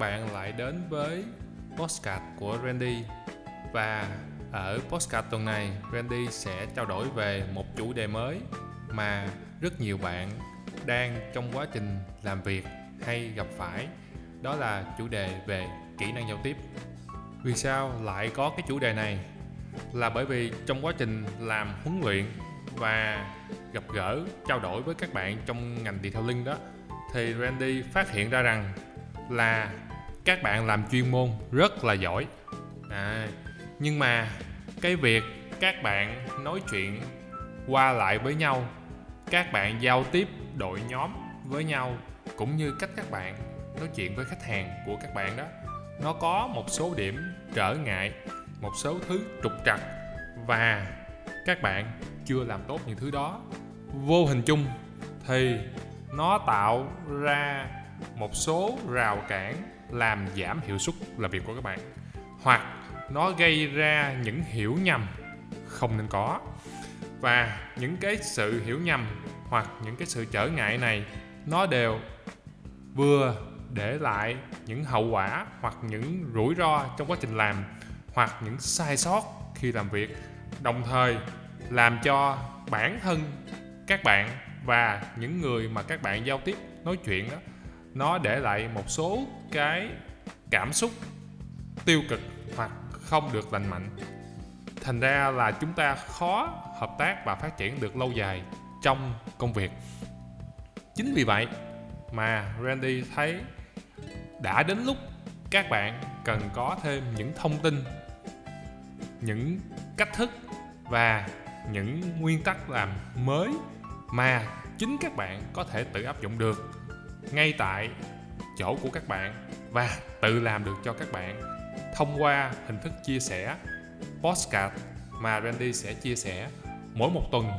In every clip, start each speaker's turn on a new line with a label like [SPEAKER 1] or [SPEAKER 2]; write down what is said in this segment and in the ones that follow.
[SPEAKER 1] bạn lại đến với postcard của Randy. Và ở postcard tuần này, Randy sẽ trao đổi về một chủ đề mới mà rất nhiều bạn đang trong quá trình làm việc hay gặp phải, đó là chủ đề về kỹ năng giao tiếp. Vì sao lại có cái chủ đề này? Là bởi vì trong quá trình làm huấn luyện và gặp gỡ, trao đổi với các bạn trong ngành detailing đó, thì Randy phát hiện ra rằng là các bạn làm chuyên môn rất là giỏi. À, nhưng mà cái việc các bạn nói chuyện qua lại với nhau các bạn giao tiếp đội nhóm với nhau cũng như cách các bạn nói chuyện với khách hàng của các bạn đó nó có một số điểm trở ngại một số thứ trục trặc và các bạn chưa làm tốt những thứ đó. Vô hình chung thì nó tạo ra một số rào cản làm giảm hiệu suất làm việc của các bạn. Hoặc nó gây ra những hiểu nhầm không nên có. Và những cái sự hiểu nhầm hoặc những cái sự trở ngại này nó đều vừa để lại những hậu quả hoặc những rủi ro trong quá trình làm hoặc những sai sót khi làm việc, đồng thời làm cho bản thân các bạn và những người mà các bạn giao tiếp, nói chuyện đó nó để lại một số cái cảm xúc tiêu cực hoặc không được lành mạnh. Thành ra là chúng ta khó hợp tác và phát triển được lâu dài trong công việc. Chính vì vậy mà randy thấy đã đến lúc các bạn cần có thêm những thông tin, những cách thức và những nguyên tắc làm mới mà chính các bạn có thể tự áp dụng được ngay tại chỗ của các bạn và tự làm được cho các bạn thông qua hình thức chia sẻ, postcard mà Randy sẽ chia sẻ mỗi một tuần,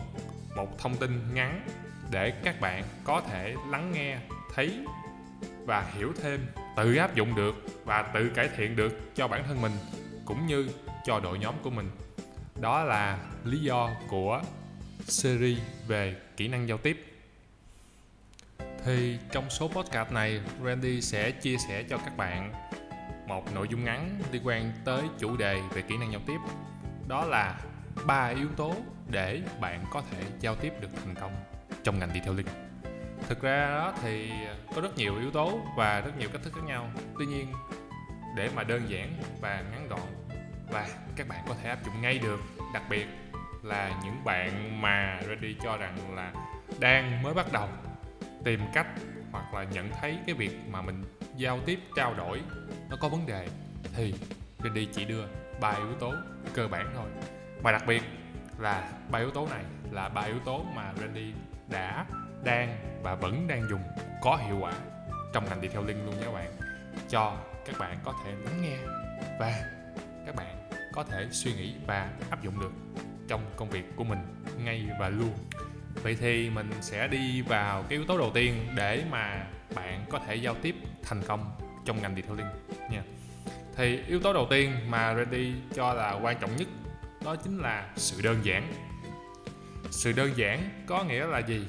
[SPEAKER 1] một thông tin ngắn để các bạn có thể lắng nghe, thấy và hiểu thêm, tự áp dụng được và tự cải thiện được cho bản thân mình cũng như cho đội nhóm của mình. Đó là lý do của series về kỹ năng giao tiếp thì trong số podcast này, Randy sẽ chia sẻ cho các bạn một nội dung ngắn liên quan tới chủ đề về kỹ năng giao tiếp. Đó là ba yếu tố để bạn có thể giao tiếp được thành công trong ngành đi theo linh thực ra đó thì có rất nhiều yếu tố và rất nhiều cách thức khác nhau. Tuy nhiên, để mà đơn giản và ngắn gọn và các bạn có thể áp dụng ngay được, đặc biệt là những bạn mà ready cho rằng là đang mới bắt đầu tìm cách hoặc là nhận thấy cái việc mà mình giao tiếp, trao đổi nó có vấn đề thì Randy chỉ đưa ba yếu tố cơ bản thôi. Và đặc biệt là ba yếu tố này là ba yếu tố mà Randy đã, đang và vẫn đang dùng có hiệu quả trong ngành đi theo detailing luôn nha các bạn. Cho các bạn có thể lắng nghe và các bạn có thể suy nghĩ và áp dụng được trong công việc của mình ngay và luôn vậy thì mình sẽ đi vào cái yếu tố đầu tiên để mà bạn có thể giao tiếp thành công trong ngành detailing nha. Thì yếu tố đầu tiên mà Randy cho là quan trọng nhất, đó chính là sự đơn giản. Sự đơn giản có nghĩa là gì?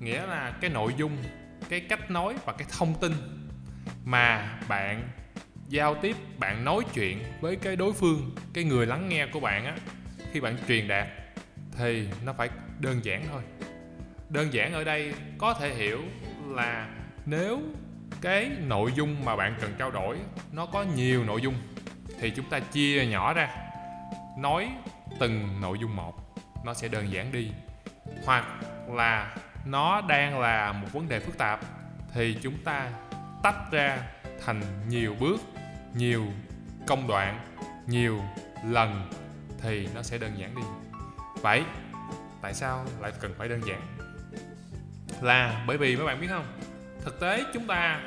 [SPEAKER 1] Nghĩa là cái nội dung, cái cách nói và cái thông tin mà bạn giao tiếp, bạn nói chuyện với cái đối phương, cái người lắng nghe của bạn á, khi bạn truyền đạt thì nó phải đơn giản thôi. Đơn giản ở đây có thể hiểu là nếu cái nội dung mà bạn cần trao đổi nó có nhiều nội dung thì chúng ta chia nhỏ ra, nói từng nội dung một, nó sẽ đơn giản đi. Hoặc là nó đang là một vấn đề phức tạp thì chúng ta tách ra thành nhiều bước, nhiều công đoạn, nhiều lần thì nó sẽ đơn giản đi. Vậy tại sao lại cần phải đơn giản? Là bởi vì mấy bạn biết không? Thực tế chúng ta,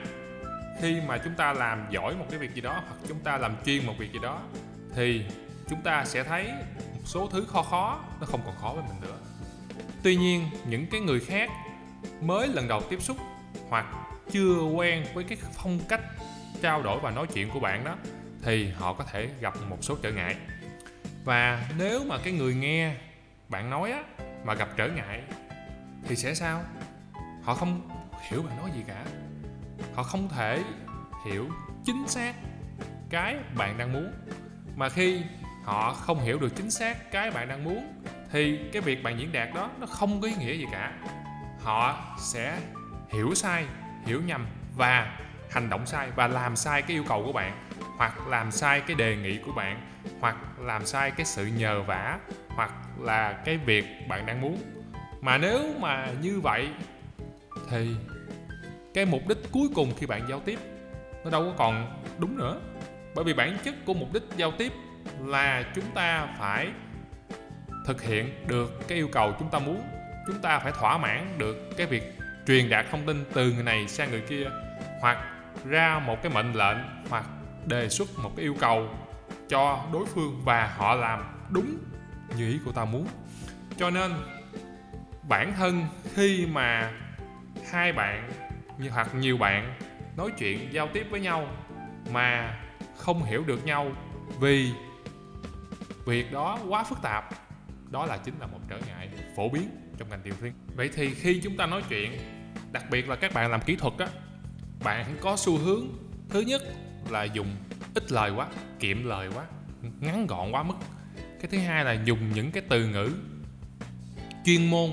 [SPEAKER 1] khi mà chúng ta làm giỏi một cái việc gì đó hoặc chúng ta làm chuyên một việc gì đó, thì chúng ta sẽ thấy một số thứ khó khó, nó không còn khó với mình nữa. Tuy nhiên, những cái người khác mới lần đầu tiếp xúc hoặc chưa quen với cái phong cách trao đổi và nói chuyện của bạn đó, thì họ có thể gặp một số trở ngại. Và nếu mà cái người nghe bạn nói á mà gặp trở ngại, thì sẽ sao? Họ không hiểu bạn nói gì cả. Họ không thể hiểu chính xác cái bạn đang muốn. Mà khi họ không hiểu được chính xác cái bạn đang muốn, thì cái việc bạn diễn đạt đó, nó không có ý nghĩa gì cả. Họ sẽ hiểu sai, hiểu nhầm và hành động sai và làm sai cái yêu cầu của bạn hoặc làm sai cái đề nghị của bạn, hoặc làm sai cái sự nhờ vả, hoặc là cái việc bạn đang muốn. Mà nếu mà như vậy, thì cái mục đích cuối cùng khi bạn giao tiếp nó đâu có còn đúng nữa. Bởi vì bản chất của mục đích giao tiếp là chúng ta phải thực hiện được cái yêu cầu chúng ta muốn. Chúng ta phải thỏa mãn được cái việc truyền đạt thông tin từ người này sang người kia, hoặc ra một cái mệnh lệnh, hoặc đề xuất một cái yêu cầu cho đối phương và họ làm đúng như ý của ta muốn. Cho nên, bản thân khi mà hai bạn như hoặc nhiều bạn nói chuyện, giao tiếp với nhau mà không hiểu được nhau vì việc đó quá phức tạp, đó là chính là một trở ngại phổ biến trong ngành điều thiên vậy thì khi chúng ta nói chuyện, đặc biệt là các bạn làm kỹ thuật á, bạn có xu hướng, thứ nhất là dùng ít lời quá, kiệm lời quá, ngắn gọn quá mức. Cái thứ hai là dùng những cái từ ngữ chuyên môn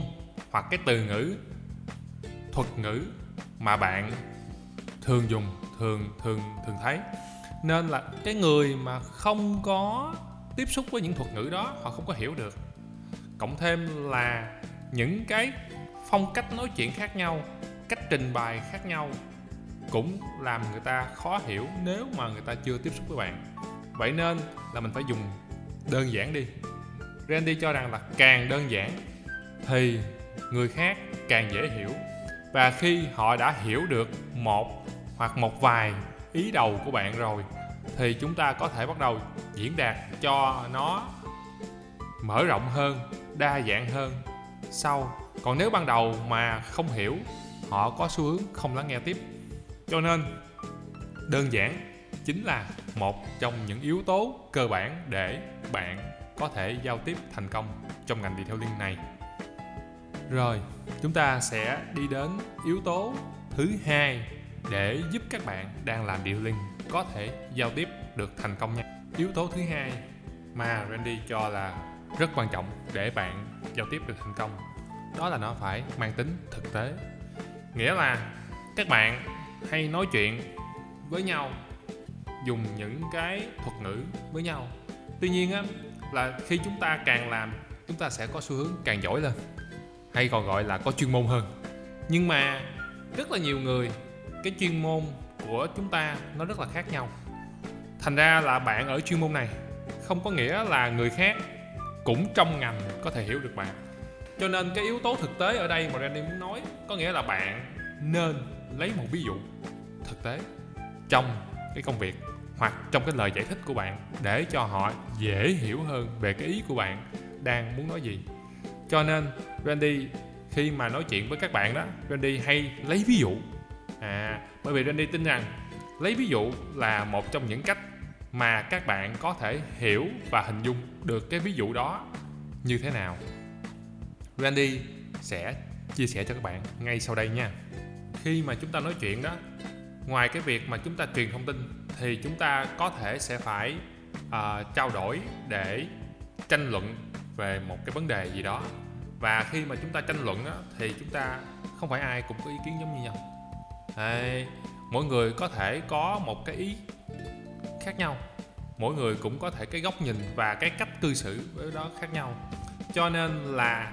[SPEAKER 1] hoặc cái từ ngữ thuật ngữ mà bạn thường dùng, thường thường thường thấy. Nên là cái người mà không có tiếp xúc với những thuật ngữ đó, họ không có hiểu được. Cộng thêm là những cái phong cách nói chuyện khác nhau, cách trình bày khác nhau cũng làm người ta khó hiểu nếu mà người ta chưa tiếp xúc với bạn. Vậy nên là mình phải dùng đơn giản đi. Randy cho rằng là càng đơn giản thì người khác càng dễ hiểu. Và khi họ đã hiểu được một hoặc một vài ý đầu của bạn rồi, thì chúng ta có thể bắt đầu diễn đạt cho nó mở rộng hơn, đa dạng hơn. Sau, còn nếu ban đầu mà không hiểu, họ có xu hướng không lắng nghe tiếp cho nên, đơn giản chính là một trong những yếu tố cơ bản để bạn có thể giao tiếp thành công trong ngành detailing này. Rồi, chúng ta sẽ đi đến yếu tố thứ hai để giúp các bạn đang làm detailing có thể giao tiếp được thành công nha. Yếu tố thứ hai mà Randy cho là rất quan trọng để bạn giao tiếp được thành công, đó là nó phải mang tính thực tế. Nghĩa là các bạn hay nói chuyện với nhau, dùng những cái thuật ngữ với nhau. Tuy nhiên á, là khi chúng ta càng làm, chúng ta sẽ có xu hướng càng giỏi lên, hay còn gọi là có chuyên môn hơn. Nhưng mà rất là nhiều người, cái chuyên môn của chúng ta nó rất là khác nhau. Thành ra là bạn ở chuyên môn này không có nghĩa là người khác cũng trong ngành có thể hiểu được bạn. Cho nên cái yếu tố thực tế ở đây mà Randy muốn nói có nghĩa là bạn nên lấy một ví dụ. Thực tế, trong cái công việc hoặc trong cái lời giải thích của bạn để cho họ dễ hiểu hơn về cái ý của bạn đang muốn nói gì. Cho nên, Randy, khi mà nói chuyện với các bạn đó, Randy hay lấy ví dụ. À bởi vì Randy tin rằng lấy ví dụ là một trong những cách mà các bạn có thể hiểu và hình dung được cái ví dụ đó như thế nào. Randy sẽ chia sẻ cho các bạn ngay sau đây nha khi mà chúng ta nói chuyện đó ngoài cái việc mà chúng ta truyền thông tin thì chúng ta có thể sẽ phải uh, trao đổi để tranh luận về một cái vấn đề gì đó. Và khi mà chúng ta tranh luận đó, thì chúng ta không phải ai cũng có ý kiến giống như nhau. Đấy, mỗi người có thể có một cái ý khác nhau. Mỗi người cũng có thể cái góc nhìn và cái cách cư xử với đó khác nhau. Cho nên là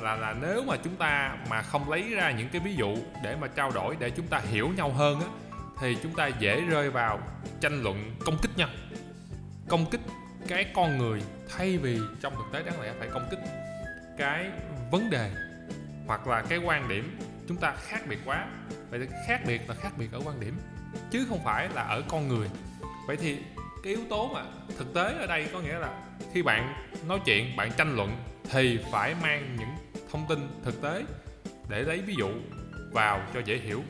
[SPEAKER 1] là là nếu mà chúng ta mà không lấy ra những cái ví dụ để mà trao đổi, để chúng ta hiểu nhau hơn á, thì chúng ta dễ rơi vào tranh luận công kích nhau công kích cái con người thay vì trong thực tế đáng lẽ phải công kích cái vấn đề hoặc là cái quan điểm chúng ta khác biệt quá. Vậy thì khác biệt là khác biệt ở quan điểm, chứ không phải là ở con người. Vậy thì cái yếu tố mà thực tế ở đây có nghĩa là khi bạn nói chuyện, bạn tranh luận thì phải mang những thông tin thực tế để lấy ví dụ vào cho dễ hiểu.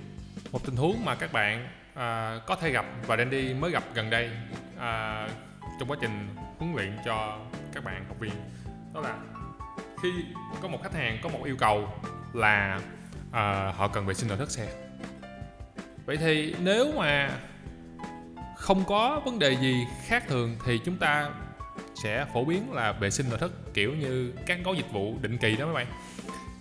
[SPEAKER 1] Một tình huống mà các bạn à, có thể gặp và Dandy mới gặp gần đây à, trong quá trình huấn luyện cho các bạn học viên đó là khi có một khách hàng có một yêu cầu là à, họ cần vệ sinh nội thất xe. Vậy thì nếu mà không có vấn đề gì khác thường thì chúng ta sẽ phổ biến là vệ sinh nội thất kiểu như các gói dịch vụ định kỳ đó mấy bạn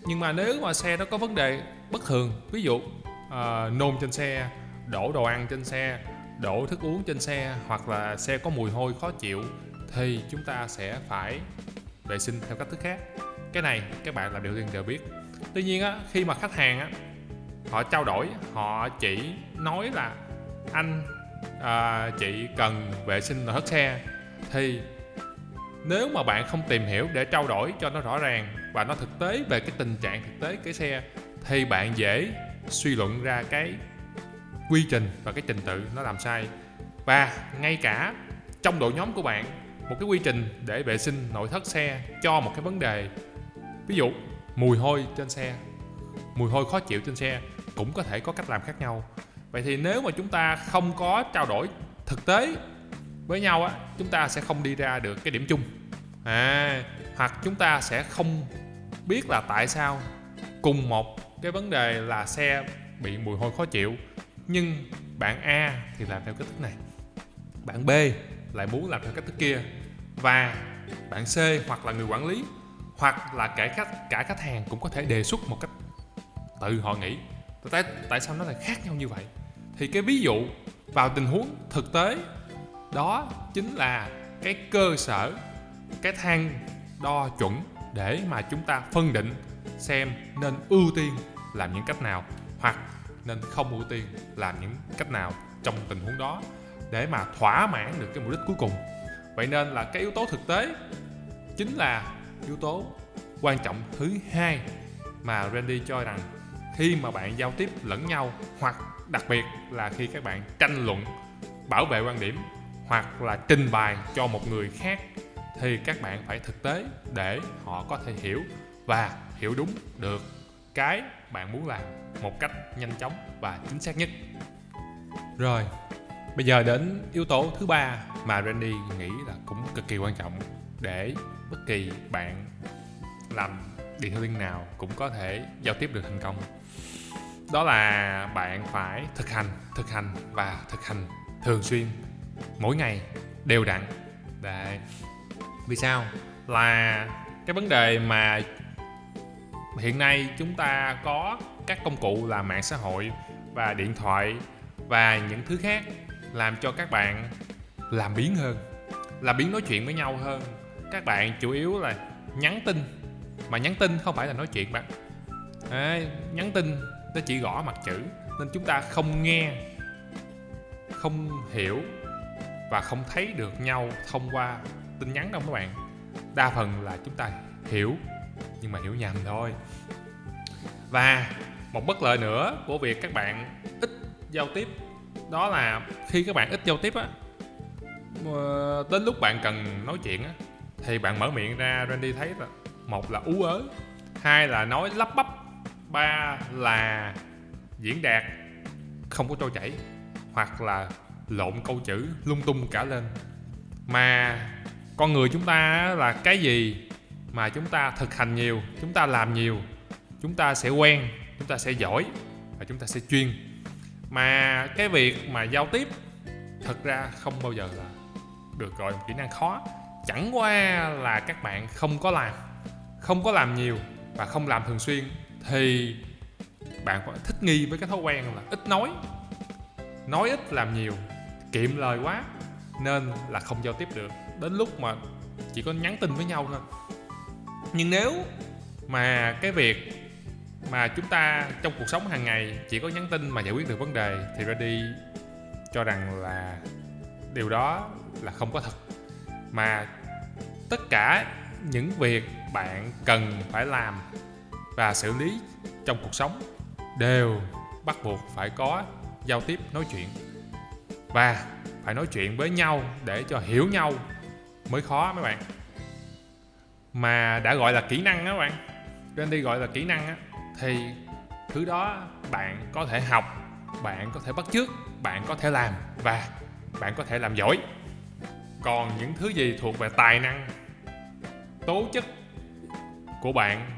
[SPEAKER 1] nhưng mà nếu mà xe nó có vấn đề bất thường ví dụ uh, nôn trên xe đổ đồ ăn trên xe đổ thức uống trên xe hoặc là xe có mùi hôi khó chịu thì chúng ta sẽ phải vệ sinh theo cách thức khác. Cái này các bạn là điều tiên đều biết. Tuy nhiên á khi mà khách hàng á họ trao đổi họ chỉ nói là anh à, chị cần vệ sinh nội thất xe. Thì nếu mà bạn không tìm hiểu để trao đổi cho nó rõ ràng và nó thực tế về cái tình trạng thực tế cái xe, thì bạn dễ suy luận ra cái quy trình và cái trình tự nó làm sai. Và ngay cả trong đội nhóm của bạn, một cái quy trình để vệ sinh nội thất xe cho một cái vấn đề, ví dụ mùi hôi trên xe, mùi hôi khó chịu trên xe cũng có thể có cách làm khác nhau. Vậy thì nếu mà chúng ta không có trao đổi thực tế với nhau á, chúng ta sẽ không đi ra được cái điểm chung. À hoặc chúng ta sẽ không biết là tại sao cùng một cái vấn đề là xe bị mùi hôi khó chịu, nhưng bạn A thì làm theo cách thức này, bạn B lại muốn làm theo cách thức kia, và bạn C hoặc là người quản lý, hoặc là cả khách cả khách hàng cũng có thể đề xuất một cách tự họ nghĩ. Tại tại sao nó lại khác nhau như vậy? Thì cái ví dụ vào tình huống thực tế đó chính là cái cơ sở, cái thang đo chuẩn để mà chúng ta phân định xem nên ưu tiên làm những cách nào hoặc nên không ưu tiên làm những cách nào trong tình huống đó để mà thỏa mãn được cái mục đích cuối cùng. Vậy nên là cái yếu tố thực tế chính là yếu tố quan trọng thứ hai mà Randy cho rằng khi mà bạn giao tiếp lẫn nhau hoặc đặc biệt là khi các bạn tranh luận, bảo vệ quan điểm hoặc là trình bày cho một người khác thì các bạn phải thực tế để họ có thể hiểu và hiểu đúng được cái bạn muốn làm một cách nhanh chóng và chính xác nhất. Rồi, bây giờ đến yếu tố thứ ba mà Randy nghĩ là cũng cực kỳ quan trọng để bất kỳ bạn làm điện detailing nào cũng có thể giao tiếp được thành công. Đó là bạn phải thực hành thực hành và thực hành thường xuyên, mỗi ngày đều đặn. Đấy vì sao? Là cái vấn đề mà hiện nay chúng ta có các công cụ là mạng xã hội và điện thoại và những thứ khác làm cho các bạn làm biến hơn làm biến nói chuyện với nhau hơn. Các bạn chủ yếu là nhắn tin mà nhắn tin không phải là nói chuyện bạn. À, nhắn tin nó chỉ gõ mặt chữ nên chúng ta không nghe không hiểu và không thấy được nhau thông qua tin nhắn đâu các bạn. Đa phần là chúng ta hiểu, nhưng mà hiểu nhầm thôi. Và một bất lợi nữa của việc các bạn ít giao tiếp, đó là khi các bạn ít giao tiếp á ờ, đến lúc bạn cần nói chuyện á, thì bạn mở miệng ra Randy thấy là một là ú ớ, hai là nói lắp bắp, ba là diễn đạt, không có trôi chảy, hoặc là lộn câu chữ lung tung cả lên. Mà con người chúng ta là cái gì mà chúng ta thực hành nhiều, chúng ta làm nhiều, chúng ta sẽ quen, chúng ta sẽ giỏi và chúng ta sẽ chuyên. Mà cái việc mà giao tiếp thật ra không bao giờ là được gọi một kỹ năng khó. Chẳng qua là các bạn không có làm, không có làm nhiều và không làm thường xuyên thì bạn phải thích nghi với cái thói quen là ít nói nói ít làm nhiều, kiệm lời quá nên là không giao tiếp được. Đến lúc mà chỉ có nhắn tin với nhau thôi. Nhưng nếu mà cái việc mà chúng ta trong cuộc sống hàng ngày chỉ có nhắn tin mà giải quyết được vấn đề thì Ready cho rằng là điều đó là không có thật. Mà tất cả những việc bạn cần phải làm và xử lý trong cuộc sống đều bắt buộc phải có giao tiếp, nói chuyện. Và phải nói chuyện với nhau để cho hiểu nhau mới khó mấy bạn. Mà đã gọi là kỹ năng đó các bạn, Randy gọi là kỹ năng á, thì thứ đó bạn có thể học, bạn có thể bắt chước, bạn có thể làm và bạn có thể làm giỏi. Còn những thứ gì thuộc về tài năng, tố chất của bạn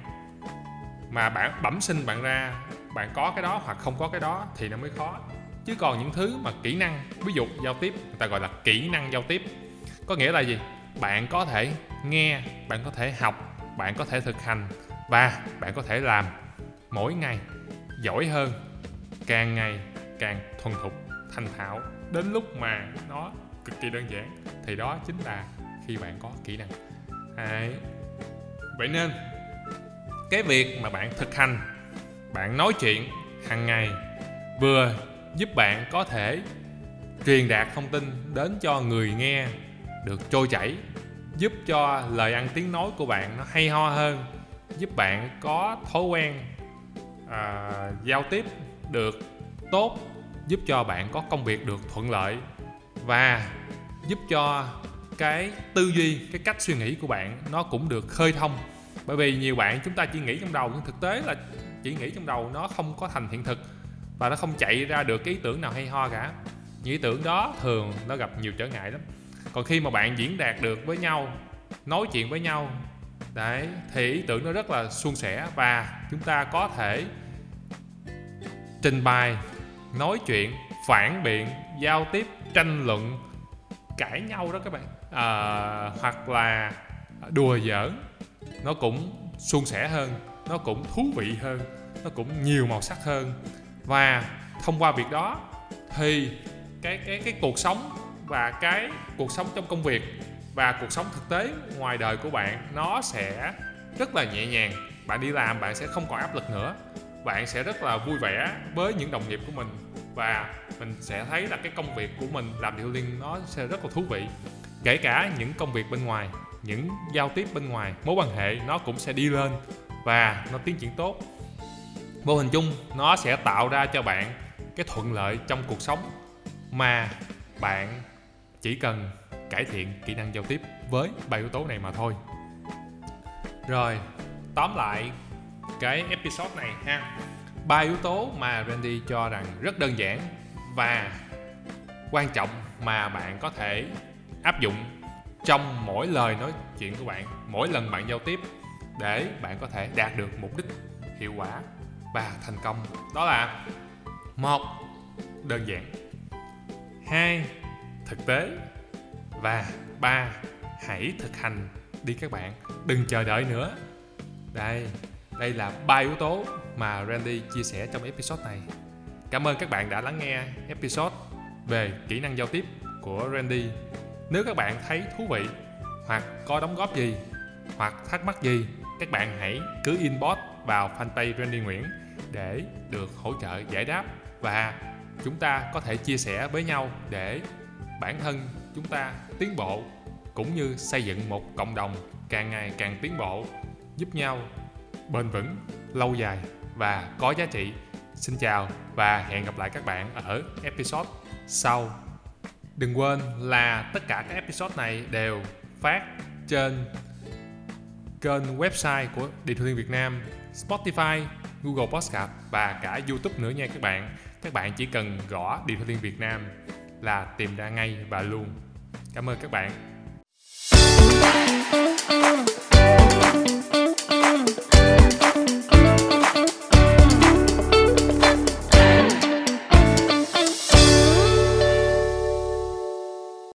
[SPEAKER 1] mà bạn bẩm sinh bạn ra, bạn có cái đó hoặc không có cái đó thì nó mới khó chứ còn những thứ mà kỹ năng, ví dụ giao tiếp, người ta gọi là kỹ năng giao tiếp, có nghĩa là gì? Bạn có thể nghe, bạn có thể học, bạn có thể thực hành và bạn có thể làm mỗi ngày giỏi hơn, càng ngày càng thuần thục, thành thạo. Đến lúc mà nó cực kỳ đơn giản thì đó chính là khi bạn có kỹ năng. Đấy. vậy nên, cái việc mà bạn thực hành, bạn nói chuyện hàng ngày vừa giúp bạn có thể truyền đạt thông tin đến cho người nghe được trôi chảy giúp cho lời ăn tiếng nói của bạn nó hay ho hơn giúp bạn có thói quen à, giao tiếp được tốt giúp cho bạn có công việc được thuận lợi và giúp cho cái tư duy cái cách suy nghĩ của bạn nó cũng được khơi thông. Bởi vì nhiều bạn chúng ta chỉ nghĩ trong đầu nhưng thực tế là chỉ nghĩ trong đầu nó không có thành hiện thực và nó không chạy ra được cái ý tưởng nào hay ho cả. Những ý tưởng đó thường nó gặp nhiều trở ngại lắm. Còn khi mà bạn diễn đạt được với nhau nói chuyện với nhau đấy thì ý tưởng nó rất là suôn sẻ và chúng ta có thể trình bày nói chuyện phản biện giao tiếp tranh luận cãi nhau đó các bạn. À, hoặc là đùa giỡn nó cũng suôn sẻ hơn nó cũng thú vị hơn nó cũng nhiều màu sắc hơn và thông qua việc đó thì cái cái cái cuộc sống và cái cuộc sống trong công việc và cuộc sống thực tế ngoài đời của bạn nó sẽ rất là nhẹ nhàng. Bạn đi làm bạn sẽ không còn áp lực nữa. Bạn sẽ rất là vui vẻ với những đồng nghiệp của mình và mình sẽ thấy là cái công việc của mình làm điều liên nó sẽ rất là thú vị. Kể cả những công việc bên ngoài, những giao tiếp bên ngoài, mối quan hệ nó cũng sẽ đi lên và nó tiến triển tốt vô hình chung, nó sẽ tạo ra cho bạn cái thuận lợi trong cuộc sống mà bạn chỉ cần cải thiện kỹ năng giao tiếp với ba yếu tố này mà thôi. Rồi, tóm lại cái episode này ha. Ba yếu tố mà Randy cho rằng rất đơn giản và quan trọng mà bạn có thể áp dụng trong mỗi lời nói chuyện của bạn, mỗi lần bạn giao tiếp để bạn có thể đạt được mục đích hiệu quả và thành công. Đó là, một, đơn giản. Hai, thực tế. Và ba, hãy thực hành. Đi các bạn, đừng chờ đợi nữa. Đây đây là ba yếu tố mà Randy chia sẻ trong episode này. Cảm ơn các bạn đã lắng nghe episode về kỹ năng giao tiếp của Randy. Nếu các bạn thấy thú vị hoặc có đóng góp gì hoặc thắc mắc gì, các bạn hãy cứ inbox vào fanpage Randy Nguyễn để được hỗ trợ giải đáp và chúng ta có thể chia sẻ với nhau để bản thân chúng ta tiến bộ cũng như xây dựng một cộng đồng càng ngày càng tiến bộ giúp nhau bền vững lâu dài và có giá trị. Xin chào và hẹn gặp lại các bạn ở episode sau. Đừng quên là tất cả các episode này đều phát trên kênh website của Điện Thương Việt Nam, Spotify, Google Podcast và cả YouTube nữa nha các bạn. Các bạn chỉ cần gõ Điện Thương Việt Nam là tìm ra ngay và luôn. Cảm ơn các bạn.